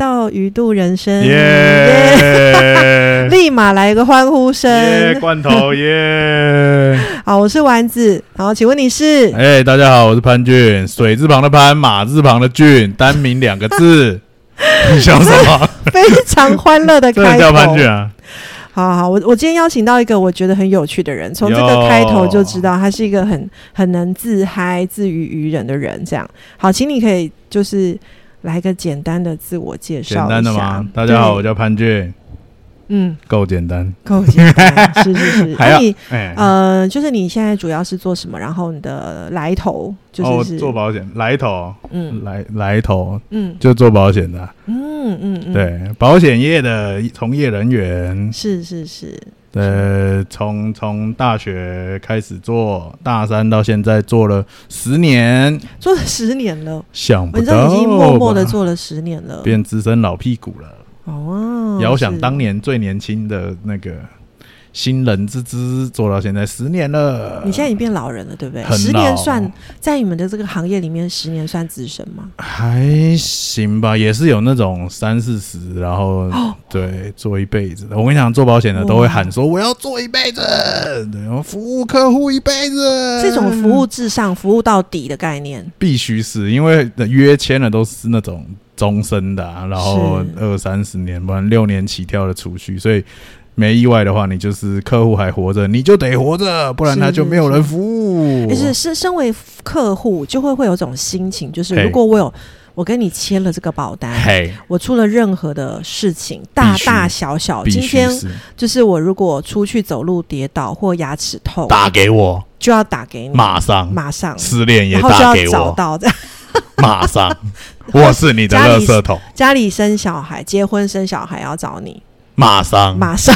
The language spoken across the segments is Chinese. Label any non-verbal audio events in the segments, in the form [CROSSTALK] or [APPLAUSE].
到鱼度人生，耶！[LAUGHS] 立马来个欢呼耶！声。罐头耶！[LAUGHS] 好，我是丸子，好，请问你是？哎，大家好，我是潘俊，水字旁的潘，马字旁的俊，单名两个字。[LAUGHS] 你笑什么？非常欢乐的开头。叫潘俊啊？好好，我我今天邀请到一个我觉得很有趣的人，从这个开头就知道他是一个很很能自嗨、自娱于人的人。这样，好，请你可以就是来个简单的自我介绍简。单的吗？大家好，我叫潘俊，嗯，够简单。够简单，是是是。[LAUGHS] 还要那你哎，呃，就是你现在主要是做什么？然后你的来头就哦，是是、做保险来头，嗯来来头嗯就做保险的啊，嗯嗯嗯，，对，保险业的从业人员。是是是，呃，从从大学开始做，大三到现在做了十年，做了十年了，想不到已经默默的做了十年了。变资深老屁股了。哦，遥想当年最年轻的那个新人之姿，做到现在十年了。你现在已经变老人了，对不对？十年算在你们的这个行业里面，十年算资深吗？还行吧，也是有那种三四十，然后、哦对做一辈子的。我跟你讲，做保险的都会喊说我要做一辈子，对，我服务客户一辈子。这种服务至上、服务到底的概念，必须是因为约签的都是那种终身的、啊，然后二三十年，不然六年起跳的储蓄，所以没意外的话，你就是客户还活着，你就得活着，不然他就没有人服务。就是是身为客户就会会有种心情，就是如果我有我跟你签了这个保单，嘿，我出了任何的事情，大大小小，今天就是我如果出去走路跌倒或牙齿痛，打给我，就要打给你，马上。马上，失恋也然后就要打给我，找到。这样。马上，我是你的垃圾桶，家里生小孩、结婚生小孩要找你，马上马上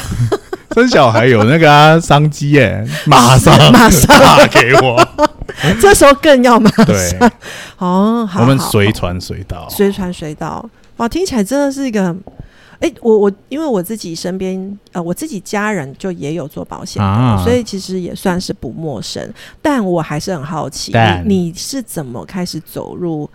生小孩有那个啊商机耶，[LAUGHS] 马上马上打给我，[LAUGHS] 这时候更要马对，哦，好我们好。随传随到，随传随到，哇，听起来真的是一个。哎、我我因为我自己身边呃，我自己家人就也有做保险的，啊。所以其实也算是不陌生。但我还是很好奇，但。你你是怎么开始走入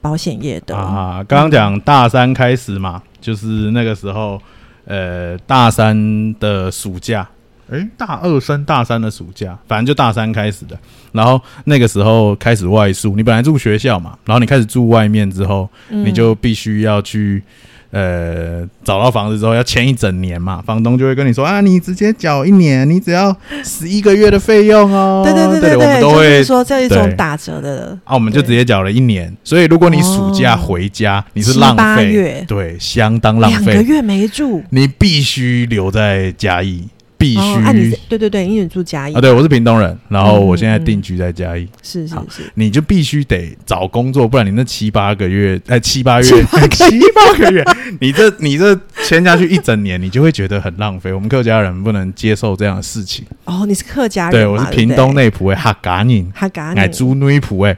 保险业的？啊，刚刚讲大三开始嘛，就是那个时候，呃，大三的暑假，诶，大二升大三的暑假，反正就大三开始的。然后那个时候开始外宿，你本来住学校嘛，然后你开始住外面之后，嗯你就必须要去。呃，找到房子之后要签一整年嘛，房东就会跟你说啊，你直接缴一年，你只要十一个月的费用哦。对对对对我们都会是说这一种打折的。啊，我们就直接缴了一年，所以如果你暑假回家，你是浪费。八月，对，相当浪费。两个月没住，你必须留在嘉义，必须、哦，啊你对对对，因为你住嘉义。啊，对我是屏东人，然后我现在定居在嘉义，好是是是，你就必须得找工作，不然你那七八个月，哎，七八月，[LAUGHS] 七八个月，你这你这签下去一整年，你就会觉得很浪费。我们客家人不能接受这样的事情。哦，你是客家人对，我是屏东内埔的客家人，哈嘎宁。哎，猪女埔哎，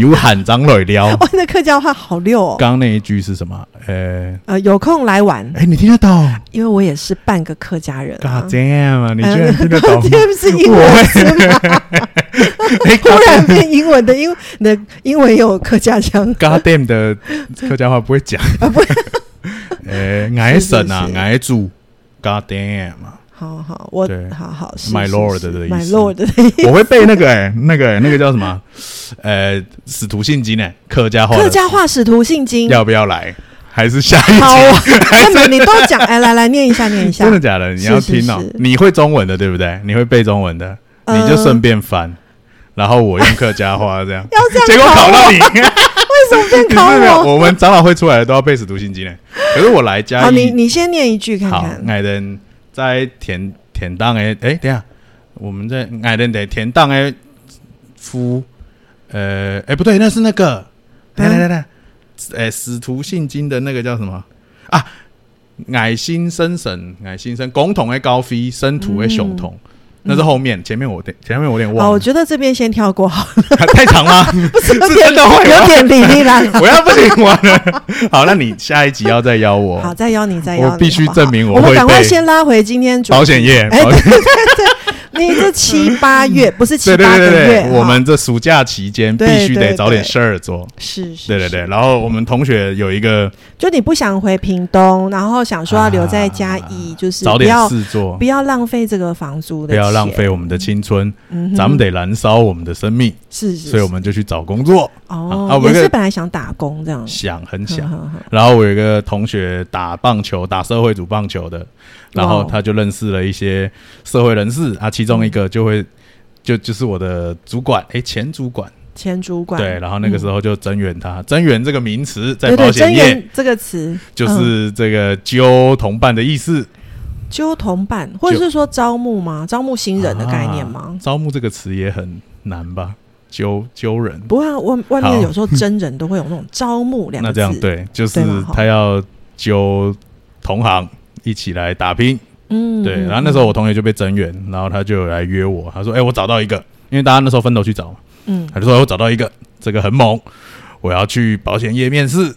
有喊张磊撩。哇，那客家话好溜哦。刚刚那一句是什么？呃，呃，有空来玩，哎，你听得懂因为我也是半个客家人、啊。？God damn 啊！你居呃然听得懂？[LAUGHS] 这不是英文是吗？[LAUGHS] 哎突然变英文的，因为你的英文也有客家腔。God damn 的客家话不会讲 [LAUGHS] 啊不，呃，矮省啊矮主，God damn 啊！好好，我好好是 My lord 是的意思 My Lord 的意思我会背那个哎，那个哎那个叫什么？呃，使徒信经哎，客家话客家话使徒信经。要不要来？还是下一好啊集？，根本 [LAUGHS] 你都讲，哎，来来念一下，念一下。真的假的？你要听哦是。你会中文的对不对？你会背中文的，呃你就顺便翻。然后我用客家话这样，[LAUGHS] 要这样结果考到你，[LAUGHS] 为什么变你考？我？我们长老会出来的都要背使徒信经呢。可是我来加好，你，你先念一句看好看，。在田田当诶，哎，等下，我们在矮人得田当诶夫，呃，哎不对，那是那个，来来来来，哎，使徒信经的那个叫什么啊？矮心生神，矮心生共同的高飞，生土的雄同。那是后面，前面我有点前面我有点好，忘了，我觉得这边先跳过好了，[LAUGHS] 太长吗？[LAUGHS] 是是 [LAUGHS] 真的会？有点比例啦啦。我要不行完了。好，那你下一集要再邀我。好，再邀你，再邀，我必须证明我我们会赶快先拉回今天保险业，哎，保对险对对，你这七八月不是七八个月，对，我们这暑假期间必须得找点事儿做。是是，对对对，，然后我们同学有一个就你不想回屏东，然后想说要留在嘉义，就是找点事做不，要浪费这个房租的，不要浪费我们的青春，嗯，咱们得燃烧我们的生命，是是，所以我们就去找工作，哦也是本来想打工这样，想很想。然后我有一个同学打棒球，打社会组棒球的，然后他就认识了一些社会人士啊，其中一个就会就就是我的主管，哎，前主管，前主管对，然后那个时候候就增援他，增援这个名词在保险业这个词就嗯是这个揪同伴的意思。揪同伴，或者是说招募吗？招募新人的概念吗啊？招募这个词也很难吧？揪揪人，不过外外面有时候真人都会有那种招募两个 [LAUGHS] 那字，这样对，就是他要揪同行一起来打拼。嗯，对，嗯然后那时候我同学就被增援，然后他就来约我，他说：“哎、我找到一个，因为大家那时候分头去找嘛，嗯。他就说、哎我找到一个，这个很猛，我要去保险业面试，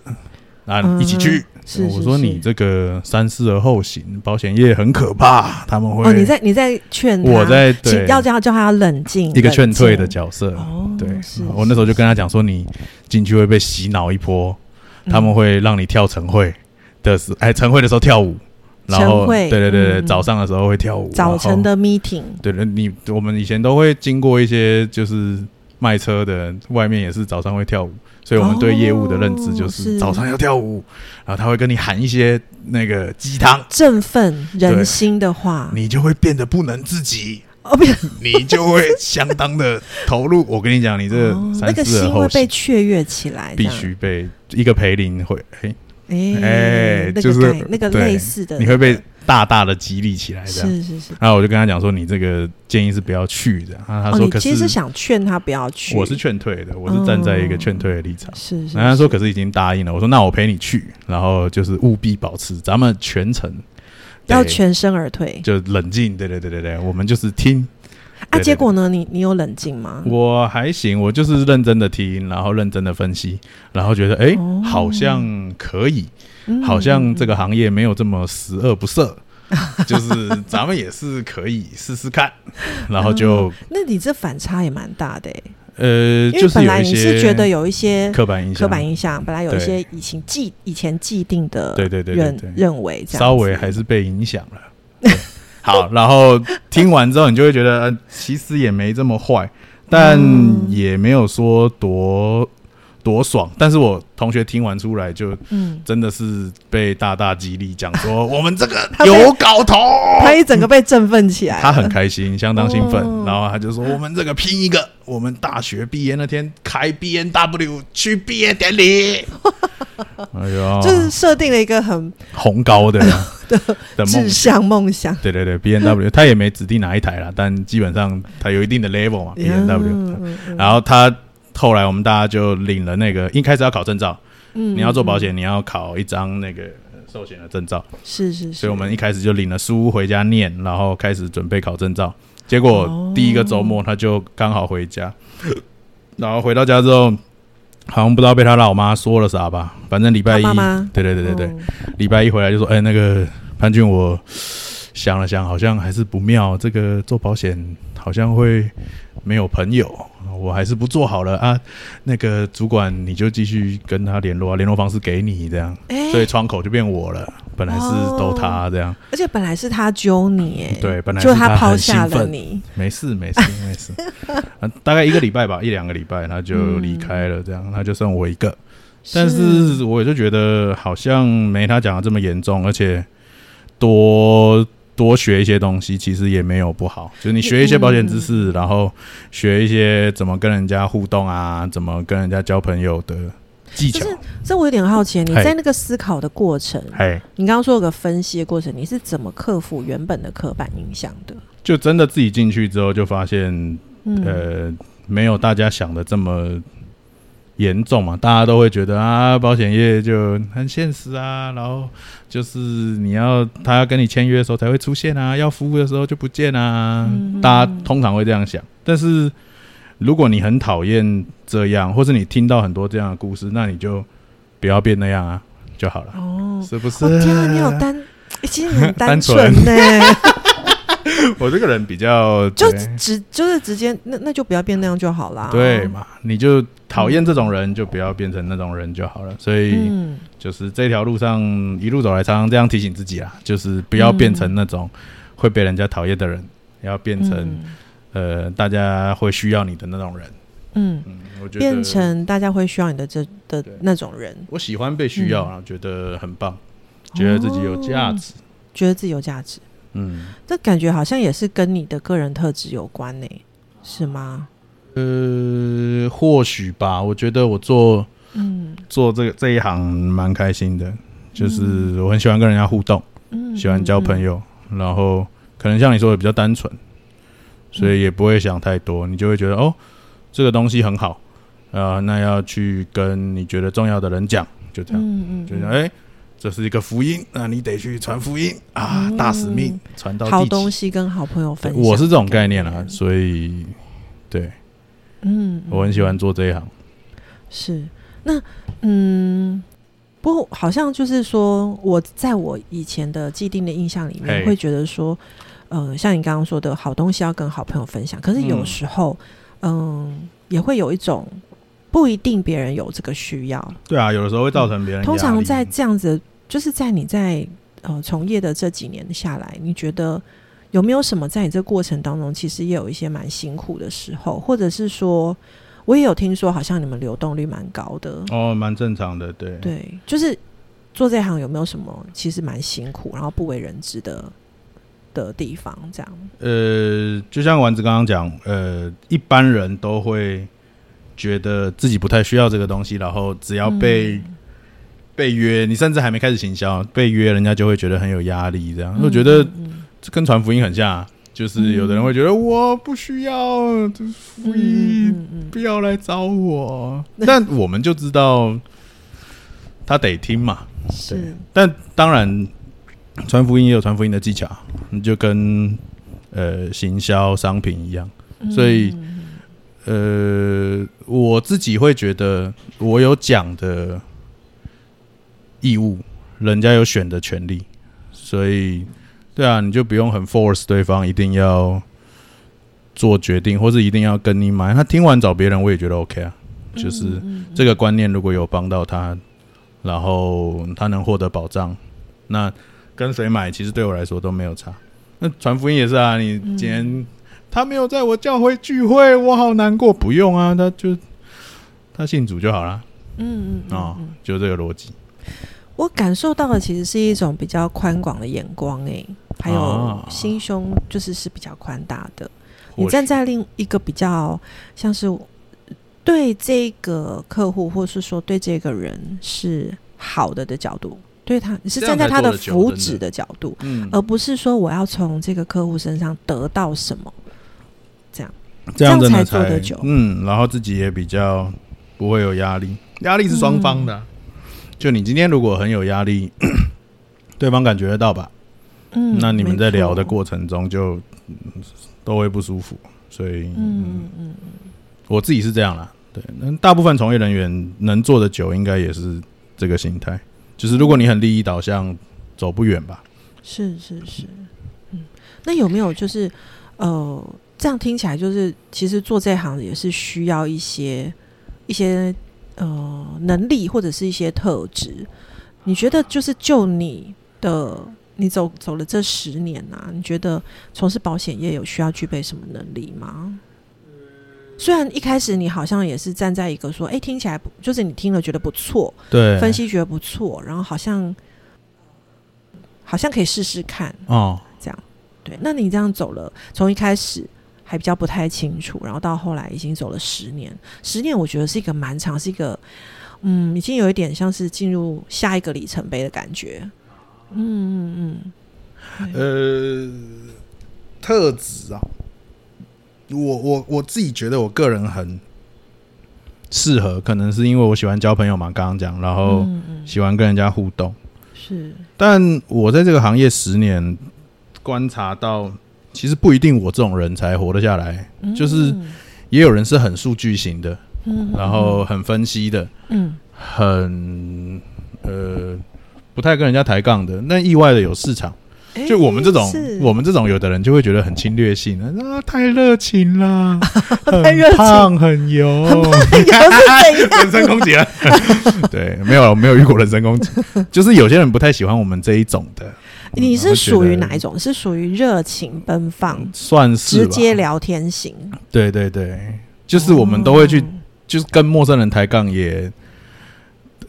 啊，嗯一起去。是我说：“是是你这个三思而后行，保险业很可怕，他们会……哦，你在你在劝他，我在对。请要叫叫他冷静，一个劝退的角色。哦，对。是，我那时候就跟他讲说，你进去会被洗脑一波，嗯。他们会让你跳晨会的时，哎，晨会的时候跳舞，然后会。对对对早上的时候会跳舞，早晨的 meeting，对对，你我们以前都会经过一些就是卖车的，外面也是早上会跳舞，所以我们对业务的认知就哦是是。早上要跳舞，然后他会跟你喊一些那个鸡汤，振奋人心的话，你就会变得不能自己。哦，不是。你就会相当的投入。我跟你讲，你这哦那三个心会被雀跃起来，必须被一个陪林会，哎、这样，哎就是那个类似的，你会被大大的激励起来这样。是是是。然后我就跟他讲说，你这个建议是不要去的。啊，他哦，说其实是想劝他不要去，我是劝退的，我是站在一个劝退的立场。是是，然后他说：“可是已经答应了。”我说：“那我陪你去，然后就是务必保持咱们全程要全身而退就冷静。对对对对对，我们就是听。啊。结果呢？你你有冷静吗？我还行，我就是认真的听，然后认真的分析，然后觉得哎、好像可以，嗯好像这个个行业没有这么十恶不赦，[LAUGHS] 就是咱们也是可以试试看，然后就、那你这反差也蛮大的欸呃，就是本来你是觉得有一些刻板印象，刻板印象，本来有一些以前既以前既定的对对对对认认为稍微还是被影响了。对好，然后听完之后，你就会觉得，呃，其实也没这么坏，但嗯。也没有说多多爽。但是我同学听完出来就嗯，真的是被大大激励，讲说我们这个 [LAUGHS] 有搞头，他一整个被振奋起来，他很开心，相当兴奋。哦然后他就说我们这个拼一个，我们大学毕业那天开 B N W 去毕业典礼。[LAUGHS] 哎呦，就是设定了一个很宏高的 [LAUGHS] 志向梦想。对对对，B N W 他也没指定哪一台啦，但基本上他有一定的 level 嘛，B N W。嗯嗯嗯然后他后来我们大家就领了那个，一开始要考证照，嗯你要做保嗯险，你要考一张那个呃寿险的证照，是是是，所以我们一开始就领了书回家念，然后开始准备考证照。结果哦。第一个周末他就刚好回家，[LAUGHS] 然后回到家之后，好像不知道被他老妈说了啥吧，反正礼拜一对对对对对，哦。礼拜一回来就说：“哎、那个潘俊，我想了想，好像还是不妙。这个做保险好像会没有朋友，我还是不做好了啊。那个主管你就继续跟他联络啊，联络方式给你这样，哎所以窗口就变我了。本来是都他这样，而且本来是他揪你，哎，对，本来就是他抛很下了你，没事没事没事、[LAUGHS] 啊，大概一个礼拜吧，一两个礼拜他就离开了，这样他就剩我一个。但是我就觉得好像没他讲的这么严重，而且多多学一些东西，其实也没有不好。就是你学一些保险知识，然后学一些怎么跟人家互动啊，怎么跟人家交朋友的技巧就。是这我有点好奇，你在那个思考的过程，哎，你刚刚说有个分析的过程，你是怎么克服原本的刻板印象的？就真的自己进去之后，就发现嗯，呃，没有大家想的这么严重嘛。大家都会觉得啊，保险业就很现实啊，然后就是你要他要跟你签约的时候才会出现啊，要服务的时候就不见啊。嗯大家通常会这样想，但是如果你很讨厌这样，或是你听到很多这样的故事，那你就不要变那样啊就好了，哦，是不是？哦天啊，你好单，欸其实你很单 [LAUGHS] 纯呢。[LAUGHS] 我这个人比较就直就是直接，那那就不要变那样就好了。对嘛，你就讨厌这种人，就不要变成那种人就好了。所以嗯，就是这条路上一路走来，常常这样提醒自己啊，就是不要变成那种会被人家讨厌的人，要变成、嗯呃大家会需要你的那种人。嗯，嗯，我觉得变成大家会需要你的这的那种人，我喜欢被需要，嗯然后觉得很棒，觉得自己有价值。觉得自己有价值。嗯，这感觉好像也是跟你的个人特质有关呢、是吗？呃，或许吧。我觉得我做嗯。做这个这一行蛮开心的，就是我很喜欢跟人家互动，嗯，喜欢交朋友，然后可能像你说的比较单纯，所以也不会想太多，你就会觉得哦，这个东西很好，啊、那要去跟你觉得重要的人讲，就这样，嗯嗯，就讲哎、这是一个福音，那你得去传福音啊，嗯。大使命。传到好。东西跟好朋友分享，我是这种概念啊，所以对。嗯，嗯。我很喜欢做这一行。是。那嗯，不过好像就是说，我在我以前的既定的印象里面，会觉得说，呃，像你刚刚说的好东西要跟好朋友分享，可是有嗯时候，嗯，也会有一种不一定别人有这个需要，对啊，有的时候会造成别人。通常在这样子，就是在你在呃从业的这几年下来，你觉得有没有什么在你这过程当中，其实也有一些蛮辛苦的时候，或者是说，我也有听说，好像你们流动率蛮高的，哦，蛮正常的，对。对，就是做这行有没有什么其实蛮辛苦，然后不为人知的的地方？这样，呃，就像丸子刚刚讲，呃，一般人都会觉得自己不太需要这个东西，然后只要被、嗯被约，你甚至还没开始行销，被约人家就会觉得很有压力。这样，我觉得这跟传福音很像、啊，就是有的人会觉得我不需要这福嗯音，嗯嗯不要来找我。[LAUGHS] 但我们就知道他得听嘛，嗯是，但当然，传福音也有传福音的技巧，你就跟呃行销商品一样。所以嗯呃，我自己会觉得我有讲的义务，人家有选的权利，所以对啊，你就不用很 force 对方一定要做决定，或是一定要跟你买。他听完找别人，我也觉得 OK 啊，就是。这个观念如果有帮到他，然后他能获得保障，那跟谁买其实对我来说都没有差。那传福音也是啊，你嗯今天、他没有在我教会聚会，我好难过。不用啊，他就他信主就好了嗯嗯嗯哦嗯，就这个逻辑。我感受到的其实是一种比较宽广的眼光，哎，还有啊。心胸就是是比较宽大的。你站在另一个比较像是对这个客户，或是说对这个人是好的的角度，对他你是站在他的福祉的角度，嗯，而不是说我要从这个客户身上得到什么。这样。这样才做得久。嗯，然后自己也比较不会有压力，压力是双方的啊、就你今天如果很有压力，[CLEARS THROAT] 对方感觉得到吧？嗯，那你们在聊的，过程中就嗯都会不舒服，所以嗯嗯我自己是这样啦。对，那大部分从业人员能做的久，应该也是这个心态。就是如果你很利益导向，走不远吧。是是是，嗯，那有没有就是呃，这样听起来就是其实做这行也是需要一些一些呃能力或者是一些特质。你觉得就是就你的你走走了这十年啊，你觉得从事保险业有需要具备什么能力吗？虽然一开始你好像也是站在一个说，哎、听起来不就是你听了觉得不错，对，分析觉得不错，然后好像好像可以试试看，哦，这样对。那你这样走了，从一开始还比较不太清楚，然后到后来已经走了十年，十年我觉得是一个蛮长，是一个嗯，已经有一点像是进入下一个里程碑的感觉。嗯嗯嗯，呃，特质啊，我我我自己觉得我个人很适合，可能是因为我喜欢交朋友嘛，刚刚讲，然后喜欢跟人家互动。是但我在这个行业十年，观察到，其实不一定我这种人才活得下来，就是也有人是很数据型的，嗯然后很分析的，嗯很呃不太跟人家抬杠的。那意外的有市场，哎就我们这种是，我们这种有的人就会觉得很侵略性啊，太热情啦，[LAUGHS] 太热情很胖很油？[LAUGHS] [LAUGHS] 人身攻击了。对，没有，我没有遇过人身攻击，就是有些人不太喜欢我们这一种的。你是属于哪一种？是属于热情奔放、算是直接聊天型？对对对，就是我们都会去，哦就是跟陌生人抬杠也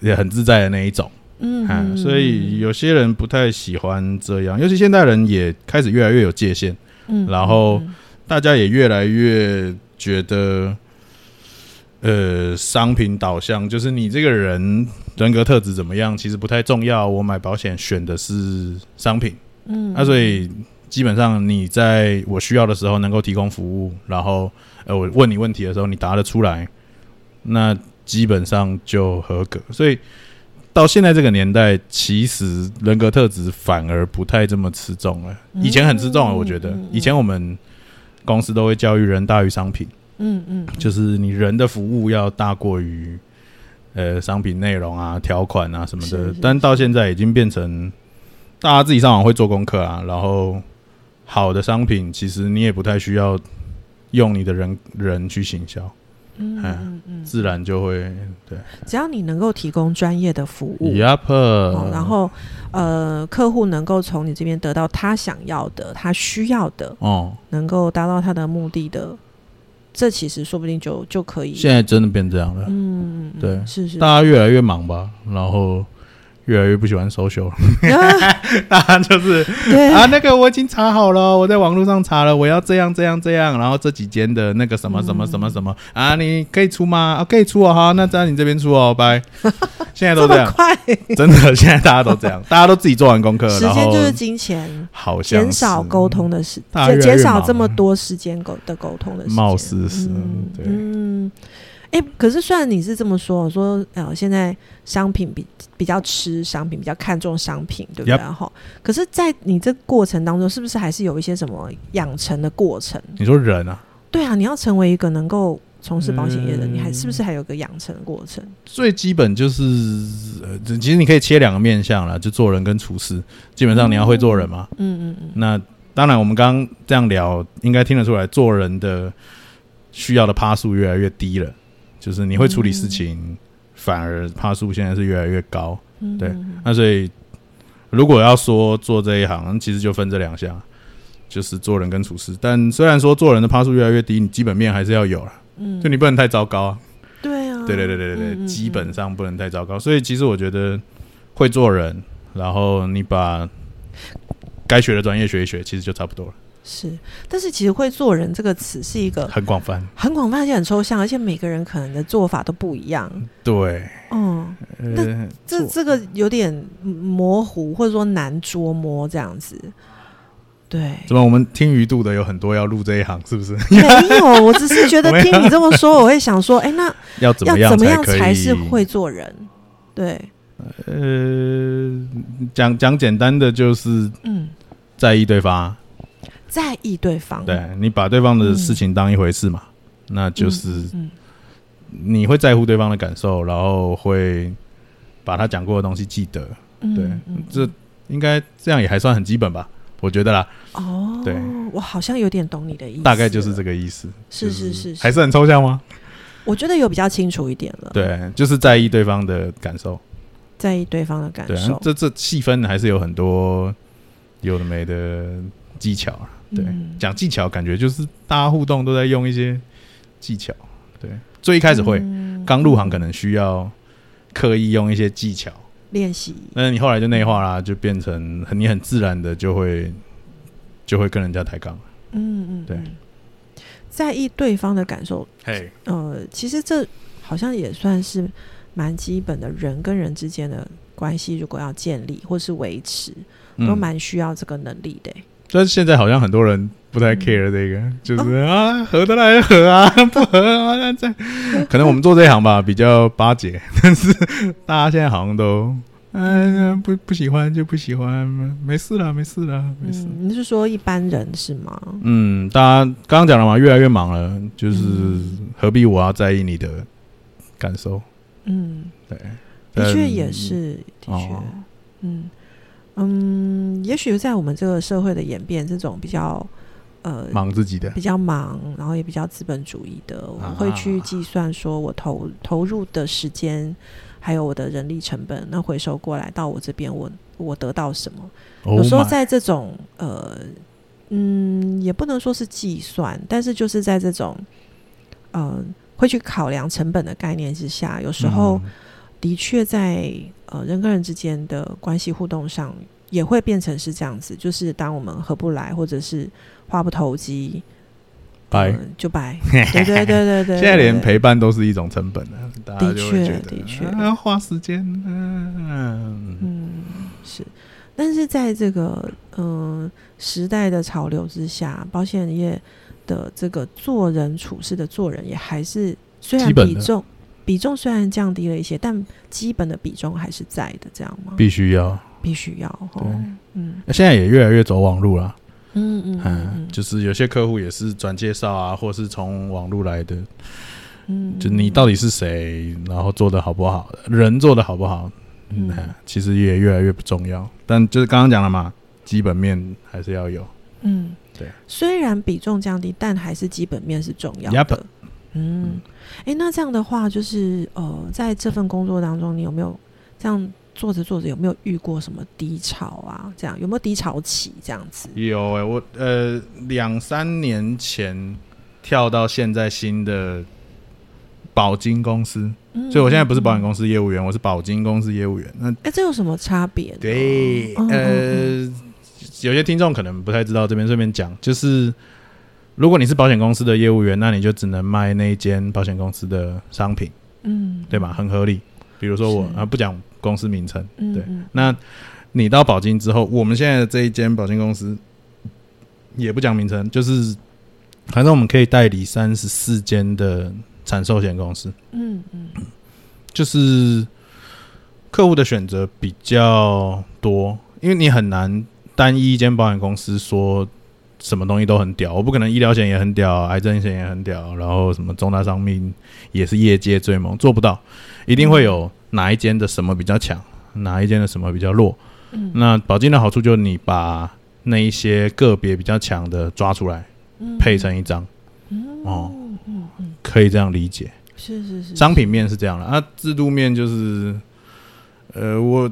也很自在的那一种。嗯啊，所以有些人不太喜欢这样，尤其现代人也开始越来越有界限，嗯然后嗯大家也越来越觉得，呃，商品导向就是你这个人人格特质怎么样，其实不太重要。我买保险选的是商品，嗯那、所以基本上你在我需要的时候能够提供服务，然后呃我问你问题的时候你答得出来，那基本上就合格。所以到现在这个年代，其实人格特质反而不太这么吃重了。以前很吃重了，我觉得以前我们公司都会教育人大于商品，嗯嗯，就是你人的服务要大过于呃商品内容啊、条款啊什么的是是。但到现在已经变成大家自己上网会做功课啊，然后好的商品其实你也不太需要用你的人人去行销，嗯哎嗯嗯，自然就会对。只要你能够提供专业的服务。然后呃，客户能够从你这边得到他想要的、他需要的，哦，能够达到他的目的的，这其实说不定就就可以。现在真的变这样了，嗯，对是是，大家越来越忙吧，然后越来越不喜欢 social，啊大家就是对。啊，那个我已经查好了，我在网络上查了，我要这样这样这样，然后这几间的那个什么什么什么什么、啊，你可以出吗？啊，可以出哦，好，那在你这边出哦，拜。[LAUGHS] 现在都这样，快，真的，现在大家都这样，[LAUGHS] 大家都自己做完功课，时间就是金钱，好像减少是沟通的时，大家越越忙减少这么多时间沟的沟通的时间，貌似是嗯对。嗯，哎、可是虽然你是这么说，说呃，现在商品比比较吃商品，比较看重商品，对不对？Yep 然后，可是，在你这过程当中，是不是还是有一些什么养成的过程？你说人啊，对啊，你要成为一个能够从事保险业的，嗯你还是不是还有个养成的过程？最基本就是，呃，其实你可以切两个面向了，就做人跟厨师，基本上你要会做人嘛。嗯嗯嗯，那当然，我们刚刚这样聊，应该听得出来，做人的需要的趴数越来越低了，就是你会处理事情，反而趴数现在是越来越高。对嗯对那所以，如果要说做这一行，其实就分这两项，就是做人跟处事。但虽然说做人的趴数越来越低，你基本面还是要有了，嗯就你不能太糟糕啊。对啊，对对对对对对，基本上不能太糟糕。所以其实我觉得会做人，然后你把该学的专业学一学，其实就差不多了，是，但是其实会做人这个词是一个很广泛。很广泛而且很抽象，而且每个人可能的做法都不一样。对，嗯，呃，做这这个有点模糊，或者说难捉摸这样子。对，怎么我们听鱼肚的有很多要入这一行，是不是？没有，我只是觉得 [LAUGHS] 听你这么说，我会想说，哎、那要怎么要怎么样？才是会做人？对，呃，讲讲简单的，就是嗯，在意对方啊，在意对方，对你把对方的事情当一回事嘛，那就是嗯，你会在乎对方的感受，然后会把他讲过的东西记得。嗯对嗯这应该这样也还算很基本吧，我觉得啦，哦，对，我好像有点懂你的意思，大概就是这，个意思。是就是是是，还是很抽象吗？我觉得有比较清楚一点了，，对，就是在意对方的感受。在意对方的感受，，这这细分还是有很多有的没的技巧啊。对嗯，讲技巧，感觉就是大家互动都在用一些技巧。对，最一开始会，嗯。刚入行可能需要刻意用一些技巧，练习，那你后来就内化啦，就变成很你很自然的就会就会跟人家抬杠。嗯嗯，对。嗯，在意对方的感受，嘿，呃，其实这好像也算是蛮基本的，人跟人之间的关系，如果要建立或是维持，都嗯，蛮需要这个能力的欸。但是现在好像很多人不太 care 这个，嗯就是啊，合得来合啊，[LAUGHS] 不合啊，那这可能我们做这一行吧比较巴结，但是大家现在好像都。嗯，不不喜欢就不喜欢，没事啦，没事啦，没事。嗯，你是说一般人是吗？嗯，大家刚刚讲了嘛，越来越忙了，就是嗯何必我要在意你的感受？嗯，对，的确也是，的确哦，嗯嗯，也也许在我们这个社会的演变，这种比较呃忙自己的，比较忙，然后也比较资本主义的，我会去计算说我投投入的时间，还有我的人力成本，那回收过来到我这边，我我得到什么？有时候 Oh 在这种呃，嗯，也不能说是计算，但是就是在这种呃会去考量成本的概念之下，有时候嗯的确在呃人跟人之间的关系互动上，也会变成是这样子，就是当我们合不来，或者是话不投机，拜呃就掰。[LAUGHS] 对对对对对，现在连陪伴都是一种成本了，大家的确就会觉得的确啊花时间，嗯，嗯，是，但是在这个嗯、呃时代的潮流之下，保险业的这个做人处事的做人也还是虽然比重比重虽然降低了一些，但基本的比重还是在的，这样吗？必须要。必须要哦，嗯。现在也越来越走网路了，嗯嗯嗯嗯。嗯，就是有些客户也是转介绍啊，或是从网路来的，嗯，就你到底是谁，然后做的好不好，人做的好不好，嗯。嗯，其实也越来越不重要。但就是刚刚讲了嘛，基本面还是要有。嗯，对，虽然比重降低，但还是基本面是重要的。嗯，哎、那这样的话，就是呃，在这份工作当中，你有没有这样做着做着，有没有遇过什么低潮啊？这样有没有低潮期？这样子？有哎、我呃两三年前跳到现在新的保金公司，嗯所以我现在不是保险。公司业务员，我是保金公司业务员。那哎、这有什么差别呢？对，嗯嗯呃，有些听众可能不太知道，这边顺便讲，就是如果你是保险公司的业务员，那你就只能卖那一间保险公司的商品，嗯，对吧？很合理。比如说我啊，不讲公司名称，对。那你到保金之后，我们现在的这一间保金公司也不讲名称，就是反正我们可以代理三十四间的产寿险公司，嗯嗯。就是客户的选择比较多，因为你很难单一一间保险公司说什么东西都很屌，我不可能医疗险也很屌，癌症险也很屌，然后什么重大伤病也是业界最猛，做不到，一定会有哪一间的什么比较强，哪一间的什么比较弱。嗯。那保金的好处就是你把那一些个别比较强的抓出来嗯。配成一张，嗯哦。可以这样理解。是是是，商品面是这样了，啊，制度面就是，呃，我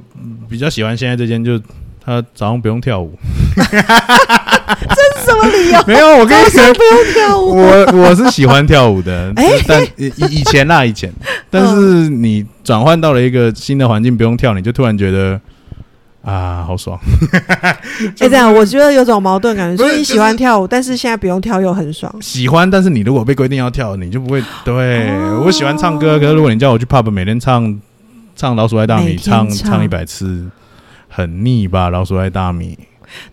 比较喜欢现在这间，就他早上不用跳舞，[LAUGHS] 是什么理由？[LAUGHS] 没有，我跟你说，不用跳舞。我我是喜欢跳舞的，哎 [LAUGHS] 但以以以前啦，以前，但是你转换到了一个新的环境，不用跳，你就突然觉得啊，好爽。哎、这样我觉得有种矛盾感觉，所以你喜欢跳舞，但是现在不用跳又很爽。喜欢，但是你如果被规定要跳，你就不会。对、哦我喜欢唱歌，可是如果你叫我去 pub 每天唱唱老鼠爱大米，唱唱一百次，很腻吧？老鼠爱大米，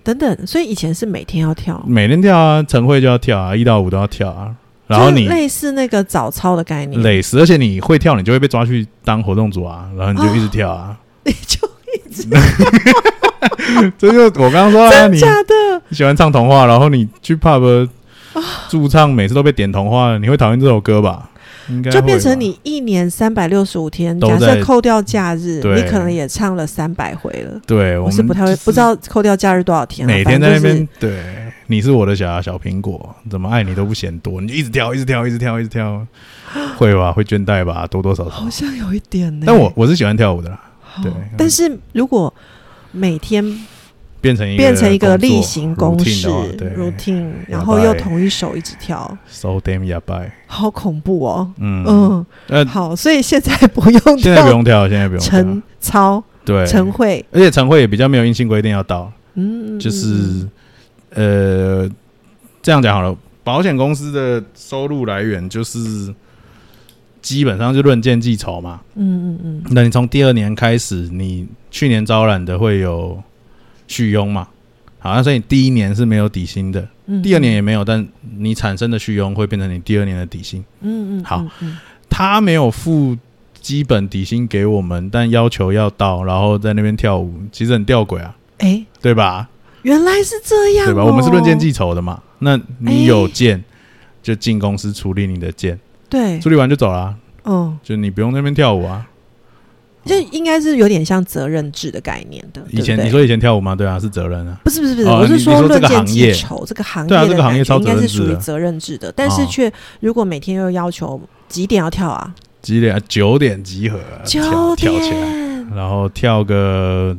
等等，所以以前是每天要跳，每天跳啊，晨会就要跳啊，一到五都要跳啊。然后你类似那个早操的概念，累死，而且你会跳，你就会被抓去当活动组啊，然后你就一直跳啊。你就一直 [LAUGHS] 这就我刚刚说啊，真你假的你喜欢唱童话，然后你去 pub 驻唱，每次都被点童话，你会讨厌这首歌吧？就变成你一年三百六十五天，假设扣掉假日，你可能也唱了三百回了。对，我是不太会不知道扣掉假日多少天啊，每天在那边，对，你是我的小小苹果，怎么爱你都不嫌多，你就一直跳，一直跳，一直跳，一直跳，[GASPS] 会吧？会倦怠吧？多多少少好。像有一点呢。但我我是喜欢跳舞的啦，哦对但是如果每天变成一个变成一个例行公事 routine，然哑后又同一首一直跳，，so damn 哑巴，好恐怖哦。嗯。嗯，呃，好，所以现在不用现在不跳用跳，现在不用跳。晨，操对，晨会，而且晨会也比较没有硬性规定要到，嗯，就嗯是呃，这样讲好了，保险公司的收入来源就是基本上就论件计酬嘛。嗯嗯嗯。那你从第二年开始，你去年招揽的会有续佣嘛？好，那所以你第一年是没有底薪的，嗯，第二年也没有，但你产生的续佣会变成你第二年的底薪。嗯嗯，好他没有付基本底薪给我们，但要求要到，然后在那边跳舞，其实很吊诡啊，哎，对吧？原来是这样哦，对吧？我们是论件计酬的嘛，那你有件就进公司处理你的件，对处，理完就走了啊、嗯，就你不用那边跳舞啊。这应该是有点像责任制的概念的。以前你说以前跳舞吗？对啊，是责任啊。不是不是不是，哦我是说这论件个行业计酬这个行业对啊这个行业应该是属于责任制的，但是哦却如果每天又要求几点要跳啊？几点啊？九点集合，九点，然后跳个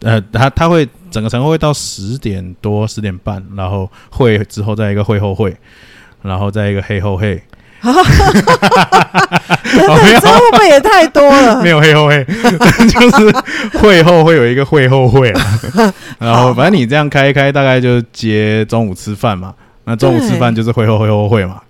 呃，他他会整个晨会会到十点多十点半，然后会之后再一个会后会，然后再一个黑后会，等等，哦没有。这会不会也太多了？没？有会后会，[LAUGHS] 就是会后会有一个会后会啊。[LAUGHS] 然后反正你这样开一开，大概就接中午吃饭嘛。那中午吃饭就是会后会后会嘛，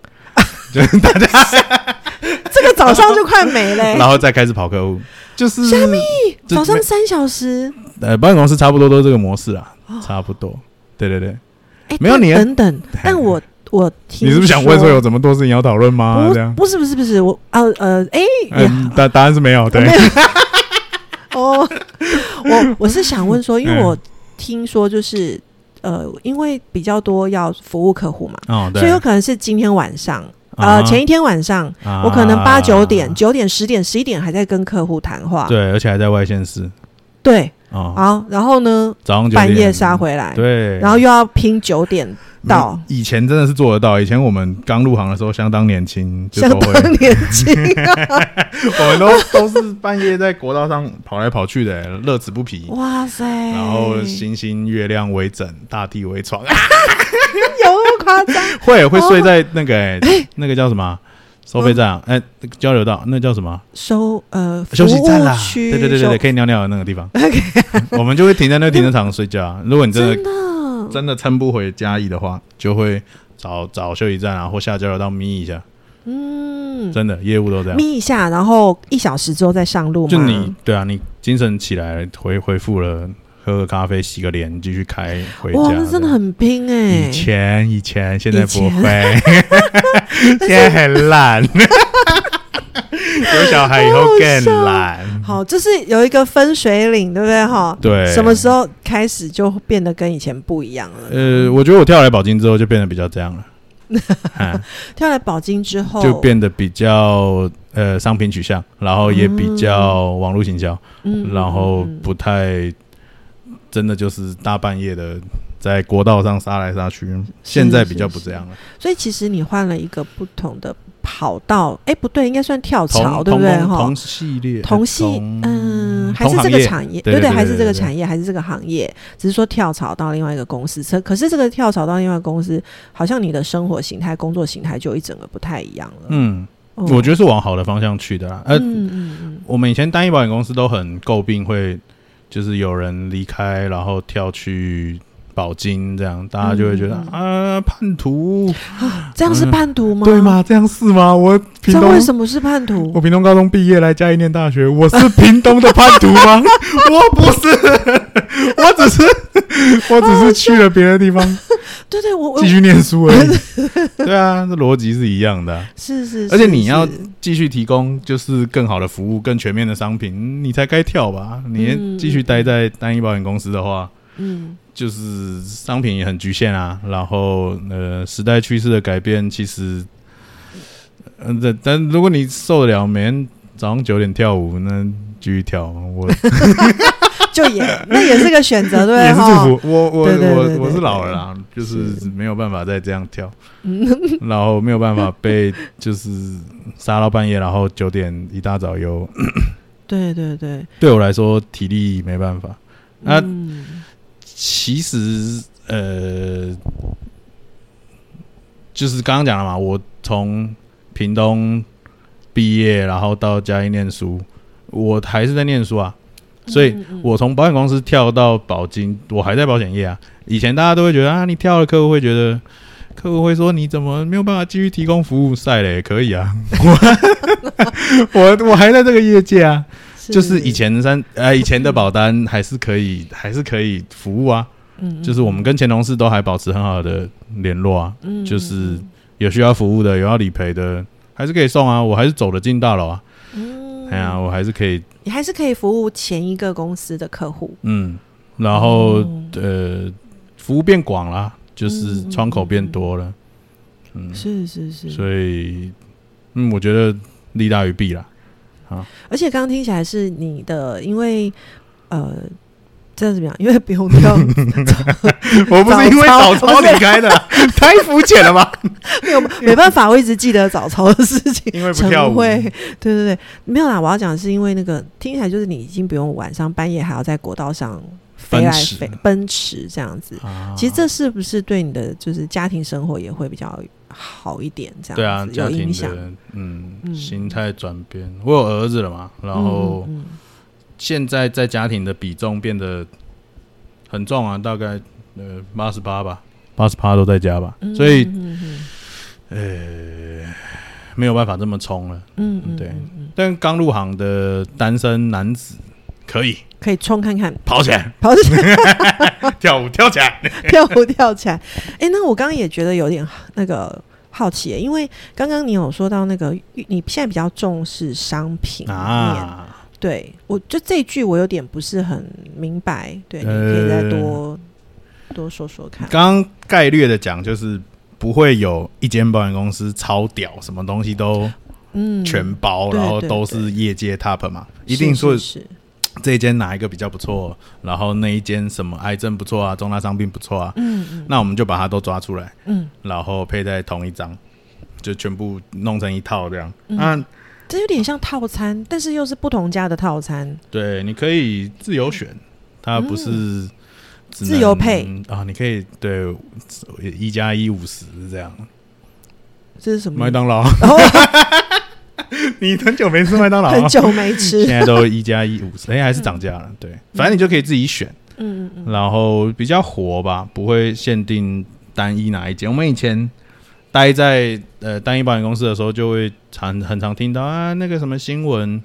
就是大家，[LAUGHS] 这个早上就快没了欸、然后再开始跑客户，就是虾米？早上三小时，呃保险公司差不多都这个模式啊，差不多。对对对，哎、没有你等等，但我我听你是不是想问说有这么多事情要讨论吗？这样，不不是不是不是我啊呃哎、也嗯，答答案是没有，对。[LAUGHS] 哦，我我是想问说，因为嗯。我听说就是呃，因为比较多要服务客户嘛，哦，对，所以有可能是今天晚上。呃，啊。前一天晚上，啊。我可能八九点、九点、十点、十一点还在跟客户谈话。对，而且还在外县市。对，哦，好，然后呢，早上半夜杀回来，对，然后又要拼九点到，以前真的是做得到，以前我们刚入行的时候相当年轻，就相都会，当年轻。[LAUGHS] 我们都都是半夜在国道上跑来跑去的，乐此不疲。哇塞！然后星星月亮为枕，大地为床，[LAUGHS] 有那么夸张？[LAUGHS] 会会睡在那个、欸那个叫什么啊收费站啊？哎、那个交流道，那叫什么？收呃休息站啦对对对对对，可以尿尿的那个地方。我们就会停在那个停车场睡觉啊。如果你真的真的真的撑不回嘉义的话，就会找找休息站啊，或下交流道眯一下。嗯，真的业务都这样。眯一下，然后一小时之后再上路吗？就你对啊，你精神起来回恢复了，喝个咖啡，洗个脸，继续开回家。哇，那真的很拼哎、以前以前现在不会，[LAUGHS] 现在很懒。[LAUGHS] 有小孩以后更懒。好，就是有一个分水岭，对不对哈？对，什么时候开始就变得跟以前不一样了？呃，我觉得我跳来宝金之后就变得比较这样了，[LAUGHS] 啊跳来宝金之后，就变得比较呃商品取向，然后也比较网络行销，嗯，然后不太真的就是大半夜的在国道上杀来杀去。现在比较不这样了，所以其实你换了一个不同的跑到，哎，不对，应该算跳槽，对不对？哈同同，系列同系，嗯，还是这个产业，对对对还是这个产业，还是这个行业，只是说跳槽到另外一个公司。可可是这个跳槽到另外一个公司，好像你的生活形态、工作形态就一整个不太一样了。嗯，哦我觉得是往好的方向去的啦。嗯，我们以前单一保险公司都很诟病会，就是有人离开，然后跳去保金，这样大家就会觉得嗯啊叛徒，这样是叛徒吗？对？吗？这样是吗？我屏这东为什么是叛徒我？屏东高中毕业来嘉义念大学，我是平东的叛徒吗？[LAUGHS] 我不是，我只是我只是去了别的地方 [LAUGHS] 对对，我我继续念书而已。[LAUGHS] 对啊，这逻辑是一样的啊。是是，而且你要是继续提供就是更好的服务、更全面的商品，你才该跳吧？你嗯继续待在单一保险公司的话，嗯就是商品也很局限啊。然后呃，时代趋势的改变，其实，嗯、但但如果你受得了每天早上九点跳舞，那继续跳，我 [LAUGHS] 就也那也是个选择，对不对？[LAUGHS] 也是哈祝福。我我我我是老了啦，就是是没有办法再这样跳，嗯 [LAUGHS] 然后没有办法被就是杀到半夜，然后九点一大早又。对对对，[COUGHS] 对我来说体力没办法。啊嗯其实呃，就是刚刚讲了嘛，我从屏东毕业，然后到嘉义念书，我还是在念书啊。所以我从保险公司跳到保金，我还在保险业啊。以前大家都会觉得啊，你跳了，客户会觉得，客户会说你怎么没有办法继续提供服务？晒了也可以啊，我 [LAUGHS] 我我还在这个业界啊。就是以前三呃以前的保单还是可以 [LAUGHS] 还是可以服务啊，嗯嗯。就是我们跟前同事都还保持很好的联络啊，嗯就是有需要服务的有要理赔的还是可以送啊，我还是走得进大楼啊，嗯。哎呀，我还是可以你还是可以服务前一个公司的客户，嗯，然后哦呃服务变广啦，就是嗯窗口变多了，嗯，是是是，所以嗯我觉得利大于弊啦，好，而且刚刚听起来是你的，因为呃，这样怎么样？因为不用跳，[LAUGHS] 我不是因为早操离开的，[LAUGHS] 太肤浅了吧？[LAUGHS] 没有没办法，我一直记得早操的事情。因为不跳舞，会，对对对，没有啦。我要讲的是因为那个听起来就是你已经不用晚上半夜还要在国道上飞来奔驰飞奔驰这样子。啊其实这是不是对你的就是家庭生活也会比较好一点？这样对啊，家庭。的嗯嗯心态转变。我有儿子了嘛，然后现在在家庭的比重变得很重啊，大概呃八十八吧，八十八都在家吧，嗯所以呃没有办法这么冲了。嗯嗯，对但刚入行的单身男子可以可以冲看看，跑起来，跑起来。[LAUGHS] 跳舞跳起来。[LAUGHS] 跳舞跳起来。哎、那我刚刚也觉得有点那个好奇耶，因为刚刚你有说到那个你现在比较重视商品，啊，对我就这一句我有点不是很明白，对，你可以再多、多说说看。刚刚概略的讲，就是不会有一间保险公司超屌，什么东西都嗯，全包，对然后都是业界 top 嘛，一定是这一间哪一个比较不错，然后那一间什么癌症不错啊，重大伤病不错啊，嗯嗯那我们就把它都抓出来，嗯，然后配在同一张，就全部弄成一套这样。嗯那这有点像套餐，但是又是不同家的套餐。对，你可以自由选，它不是自由配啊，你可以对一加一五十这样。这是什么麦？当劳，哦，[LAUGHS] 你很久没吃麦当劳了，很久没吃现。在都一加一五十，哎，还是涨价了。对，反正你就可以自己选，嗯嗯嗯，然后比较活吧，不会限定单一哪一间。我们以前待在呃单一保险公司的时候，就会常很常听到啊那个什么新闻。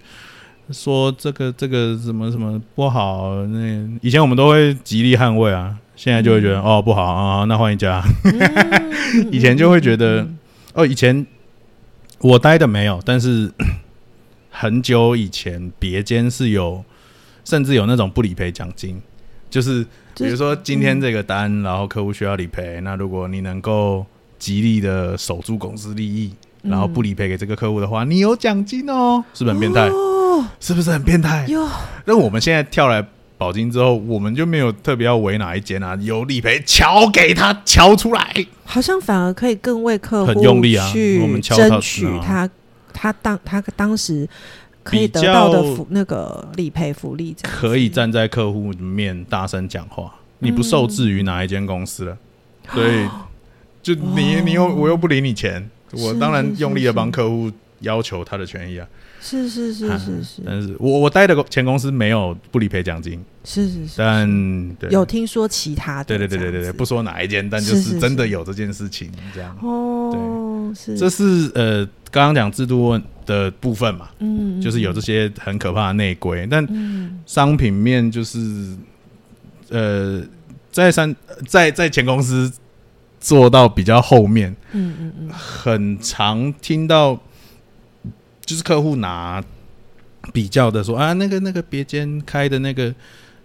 说这个这个什么什么不好，那以前我们都会极力捍卫啊，现在就会觉得、哦不好啊，那换一家。嗯 [LAUGHS] 以前就会觉得哦，以前我待的没有，但是 [COUGHS] 很久以前别间是有，甚至有那种不理赔奖金，就是比如说今天这个单，然后客户需要理赔，那如果你能够极力的守住公司利益，然后不理赔给这个客户的话，你有奖金哦，是不是很变态？哦是不是很变态？哟，那我们现在跳来保金之后，我们就没有特别要围哪一间啊，有理赔敲给他敲出来。好像反而可以更为客户很用力啊去我们敲他争取嗯。他他当他当时可以得比较到的福那个理赔福利，这样子。可以站在客户面大声讲话，你不受制于哪一间公司了，所以就你哦你又我又不理你钱，我是当然用力的是。帮客户要求他的权益啊。是是是啊是是。但是我我待的前公司没有不理赔奖金，是是是，但有听说其他的对对对对对对，不说哪一间，但就是真的有这件事情这样。哦，是。这是呃刚刚讲制度问的部分嘛，嗯。就是有这些很可怕的内规，但嗯。商品面就是呃，在三在在前公司做到比较后面，嗯嗯嗯。很常听到就是客户拿比较的说啊，那个那个别间开的那个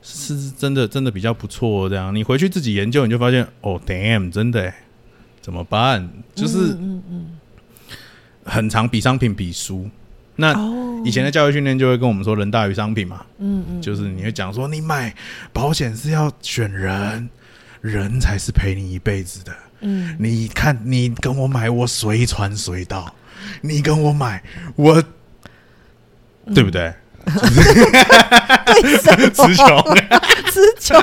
是真的真的比较不错，这样你回去自己研究，你就发现哦，damn，真的欸怎么办？就是嗯嗯很常比商品比输。那哦以前的教育训练就会跟我们说人大于商品嘛，嗯嗯就是你会讲说，你买保险是要选人，人才是陪你一辈子的。嗯你看，你跟我买，我随传随到；你跟我买，我对不对？对什么词穷，词穷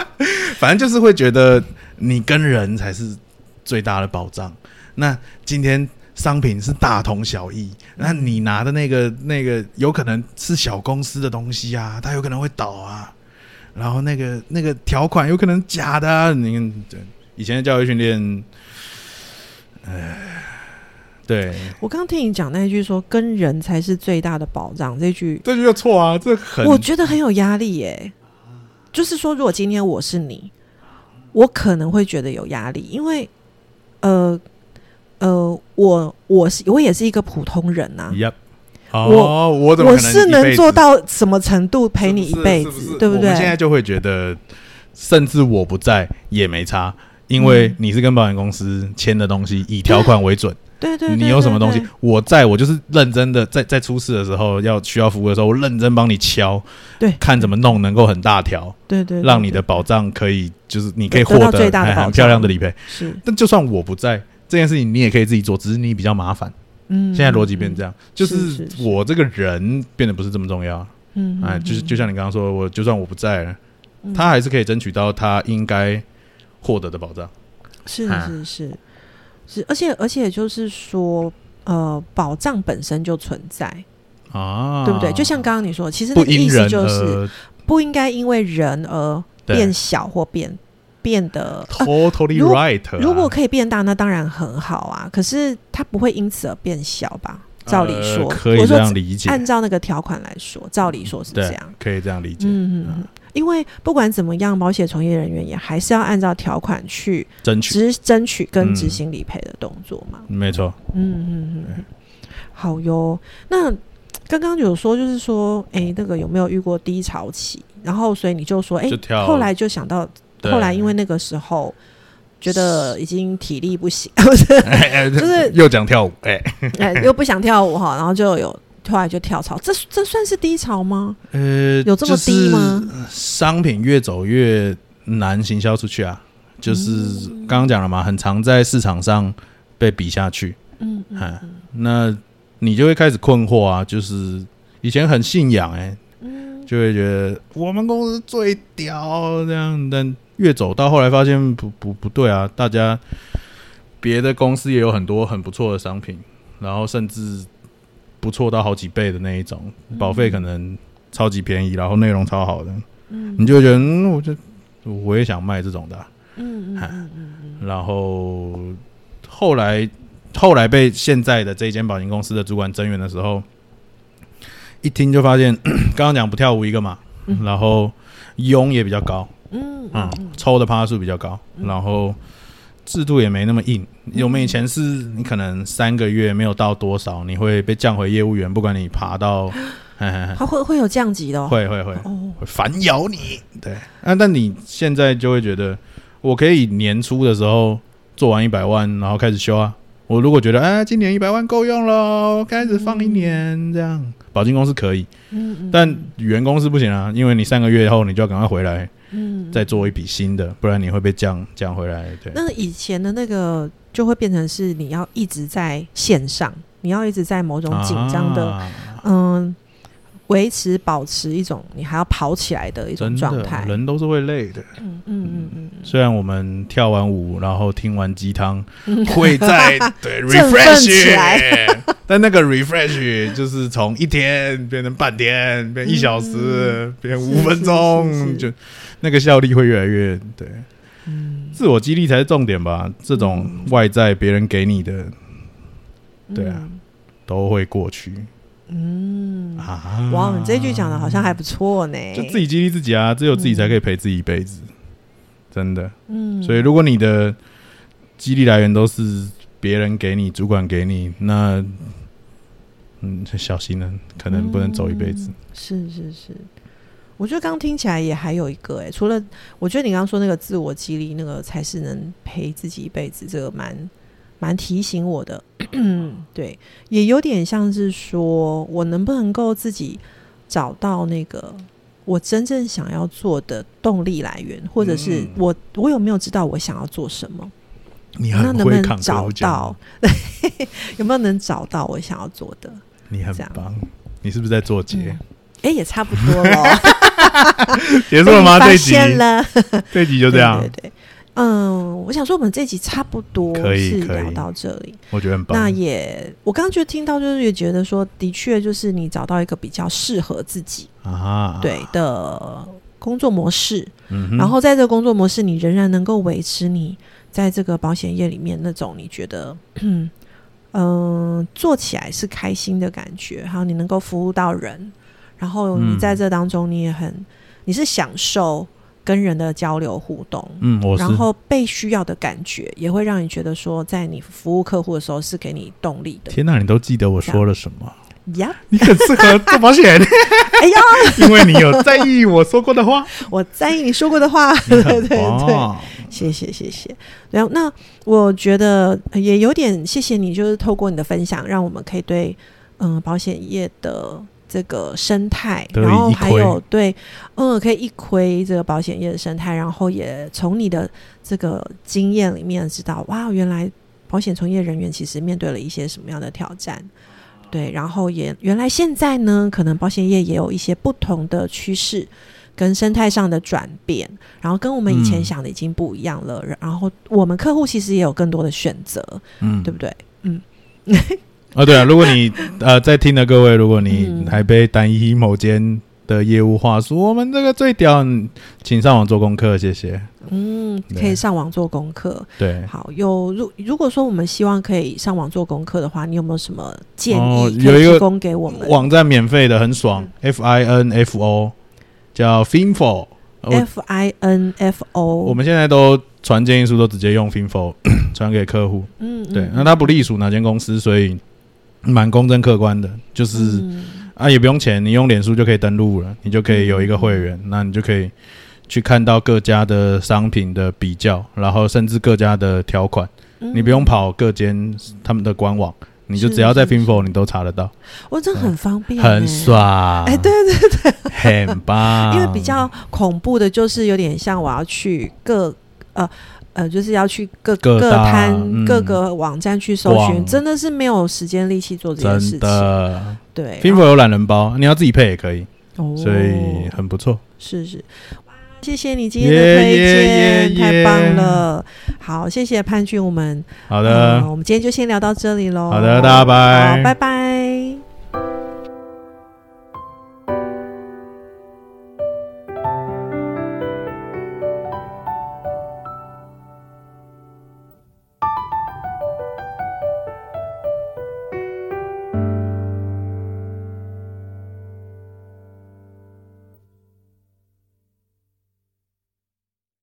反正就是会觉得你跟人才是最大的保障。那今天商品是大同小异，那你拿的那个那个有可能是小公司的东西啊，它有可能会倒啊。然后那个那个条款有可能假的、啊，你看，对以前的教育训练，呃，对，我刚刚听你讲那一句说跟人才是最大的保障，这句这句就错啊，这很我觉得很有压力耶。就是说，如果今天我是你，我可能会觉得有压力，因为呃呃，我我是我也是一个普通人呐、Yep 哦，我怎么我是能做到什么程度陪你一辈子，是是对不我们现在？就会觉得，甚至我不在也没差，因为嗯你是跟保险公司签的东西以条款为准，对对，你有什么东西，我在我就是认真的，在在出事的时候要需要服务的时候，我认真帮你敲，对。看怎么弄能够很大条，对对，对让你的保障可以就是你可以获得最大的哎很漂亮的理赔。是。但就算我不在这件事情，你也可以自己做，只是你比较麻烦。嗯，现在逻辑变这样，就是我这个人变得不是这么重要。嗯，嗯哎，就是就嗯像你刚刚说，我就算我不在了，嗯。他还是可以争取到他应该获得的保障。是啊是是是，而且而且就是说，呃，保障本身就存在，啊，对不对？就像刚刚你说，其实不那个意思就是不应该因为人而变小或变变得。啊 totally 如果 right 啊。如果可以变大，那当然很好啊。可是它不会因此而变小吧？照理说，呃可以这我说样理解，按照那个条款来说，照理说是这对样。，可以这样理解，嗯嗯嗯，因为不管怎么样，保险从业人员也还是要按照条款去争取，执争取跟执嗯行理赔的动作嘛。没错，嗯嗯嗯嗯，好哟。那刚刚有说，就是说，哎、那个有没有遇过低潮期？然后所以你就说，哎、后来就想到，对。后来因为那个时候觉得已经体力不行，就是又讲跳舞，哎，哎、又不想跳舞哈，然后就有后来就跳槽，这这算是低潮吗？呃，有这么低吗？就是商品越走越难行销出去啊，就是嗯刚刚讲了嘛，很常在市场上被比下去，嗯嗯哎，那你就会开始困惑啊，就是以前很信仰，哎，嗯就会觉得我们公司最屌这样，但越走到后来发现不不不对啊，大家别的公司也有很多很不错的商品，然后甚至不错到好几倍的那一种，保费可能超级便宜，然后内容超好的，嗯。你就会觉得嗯，我就我也想卖这种的啊、嗯嗯嗯嗯嗯然后后来后来被现在的这一间保险公司的主管增援的时候，一听就发现，[COUGHS] 刚刚讲不跳舞一个嘛，嗯。然后佣也比较高，嗯。抽的趴数比较高，嗯。然后制度也没那么硬。我们以前是你可能三个月没有到多少，你会被降回业务员，不管你爬到，[LAUGHS] 它会会有降级的哦。会会会哦，会反咬你。对，啊，但你现在就会觉得，我可以年初的时候做完一百万，然后开始修啊。我如果觉得，哎，今年一百万够用了，开始放一年这样，保金公司可以，嗯嗯，但原公司不行啊，因为你三个月后你就要赶快回来，嗯再做一笔新的，不然你会被降降回来。对，那以前的那个就会变成是你要一直在线上，你要一直在某种紧张的，啊。嗯，维持保持一种你还要跑起来的一种状态。人都是会累的。嗯嗯嗯嗯虽然我们跳完舞，然后听完鸡汤，嗯，会在 [LAUGHS] 对 refresh 起来，但那个 refresh 就是从一天变成半天，变一小时，变五分是是钟，是。就那个效力会越来越对。嗯，自我激励才是重点吧，这种外在别人给你的对啊都会过去嗯，嗯，啊。哇，你这句讲的好像还不错呢。就自己激励自己啊，只有自己才可以陪自己一辈子，真的。嗯，所以，如果你的激励来源都是别人给你、主管给你，那嗯，小心了，可能不能走一辈子。是是是，我觉得刚听起来也还有一个哎、除了我觉得你刚刚说那个自我激励，那个才是能陪自己一辈子，这个蛮蛮提醒我的。对，也有点像是说我能不能够自己找到那个我真正想要做的动力来源，或者是嗯我我有没有知道我想要做什么？你那能不能很会扛找到？[LAUGHS] 有没有能找到我想要做的？你很棒。你是不是在做结？嗯哎、也差不多了。[LAUGHS] 结束了吗？这集了，[LAUGHS] 这集就这样对，对对，嗯，我想说我们这集差不多是聊到这里。我觉得很棒。那也，我刚刚就听到，就是也觉得说，的确就是你找到一个比较适合自己啊，对的工作模式，嗯，然后在这个工作模式，你仍然能够维持你在这个保险业里面那种你觉得，嗯、呃做起来是开心的感觉，还有你能够服务到人，然后你嗯在这当中你也很，你是享受跟人的交流互动。嗯，我然后被需要的感觉，也会让你觉得说，在你服务客户的时候是给你动力的。天哪，你都记得我说了什么？呀，[LAUGHS] 你很适合做保险，[LAUGHS] 哎呀，[LAUGHS] 因为你有在意我说过的话。我在意你说过的话，对对对，棒谢谢谢谢。然后那我觉得也有点谢谢你，就是透过你的分享，让我们可以对嗯保险业的这个生态，然后还有对嗯可以一窥这个保险业的生态，然后也从你的这个经验里面知道，哇，原来保险从业人员其实面对了一些什么样的挑战。对，然后也原来现在呢，可能保险业也有一些不同的趋势跟生态上的转变，然后跟我们以前嗯想的已经不一样了。然后我们客户其实也有更多的选择，嗯对不对？啊，对啊，[LAUGHS] 如果你呃在听的各位，如果你嗯还被单一某间的业务话术，我们这个最屌，嗯请上网做功课，谢谢。嗯，可以上网做功课。对，好，有如如果说我们希望可以上网做功课的话，你有没有什么建哦议有一个可以提供给我们网站免费的，很爽，F 嗯 I N F O，叫 Finfo。我？F I N F O，我们现在都传建议书都直接用 Finfo [COUGHS] 传给客户。嗯对，那它不隶属哪间公司，所以蛮公正客观的，就是。嗯。啊，也不用钱，你用脸书就可以登录了，你就可以有一个会员，那你就可以去看到各家的商品的比较，然后甚至各家的条款，嗯。你不用跑各间他们的官网，你就只要在是 Finfo 你都查得到，哦，这很方便，很。爽，哎，对对对。很棒，因为比较恐怖的，就是有点像我要去各呃呃，就是要去各各各摊、嗯各个网站去搜寻，真的是没有时间力气做这件事真情。的对，Finfo 有懒人包，你要自己配也可以，哦所以很不错。是是。哇谢谢你今天的推荐太棒了！好，谢谢潘俊，我们好的，呃我们今天就先聊到这里喽。好的大家拜好，拜拜。